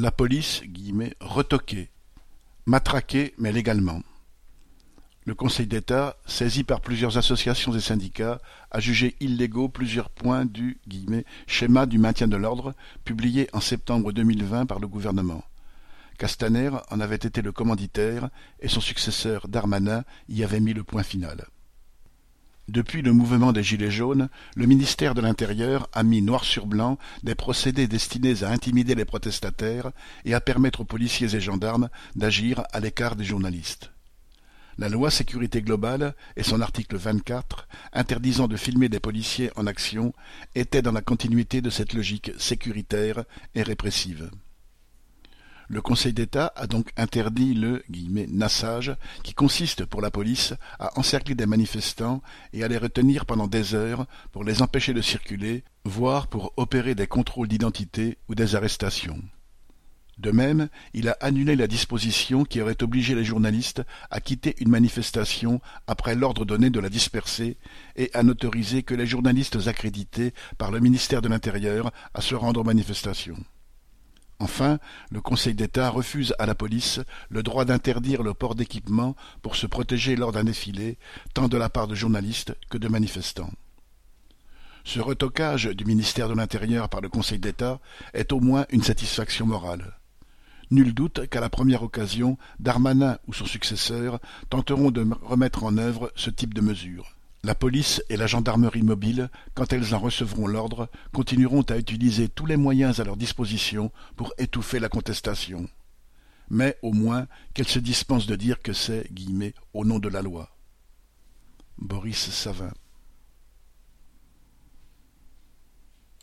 La police « retoquée », matraquée mais légalement. Le Conseil d'État, saisi par plusieurs associations et syndicats, a jugé illégaux plusieurs points du « schéma du maintien de l'ordre » publié en septembre 2020 par le gouvernement. Castaner en avait été le commanditaire et son successeur Darmanin y avait mis le point final. Depuis le mouvement des Gilets jaunes, le ministère de l'Intérieur a mis noir sur blanc des procédés destinés à intimider les protestataires et à permettre aux policiers et gendarmes d'agir à l'écart des journalistes. La loi sécurité globale et son article 24, interdisant de filmer des policiers en action, étaient dans la continuité de cette logique sécuritaire et répressive. Le Conseil d'État a donc interdit le « nassage » qui consiste pour la police à encercler des manifestants et à les retenir pendant des heures pour les empêcher de circuler, voire pour opérer des contrôles d'identité ou des arrestations. De même, il a annulé la disposition qui aurait obligé les journalistes à quitter une manifestation après l'ordre donné de la disperser et à n'autoriser que les journalistes accrédités par le ministère de l'Intérieur à se rendre aux manifestations. Enfin, le Conseil d'État refuse à la police le droit d'interdire le port d'équipement pour se protéger lors d'un défilé, tant de la part de journalistes que de manifestants. Ce retocage du ministère de l'Intérieur par le Conseil d'État est au moins une satisfaction morale. Nul doute qu'à la première occasion, Darmanin ou son successeur tenteront de remettre en œuvre ce type de mesures. La police et la gendarmerie mobile, quand elles en recevront l'ordre, continueront à utiliser tous les moyens à leur disposition pour étouffer la contestation. Mais, au moins, qu'elles se dispensent de dire que c'est « au nom de la loi ». Boris Savin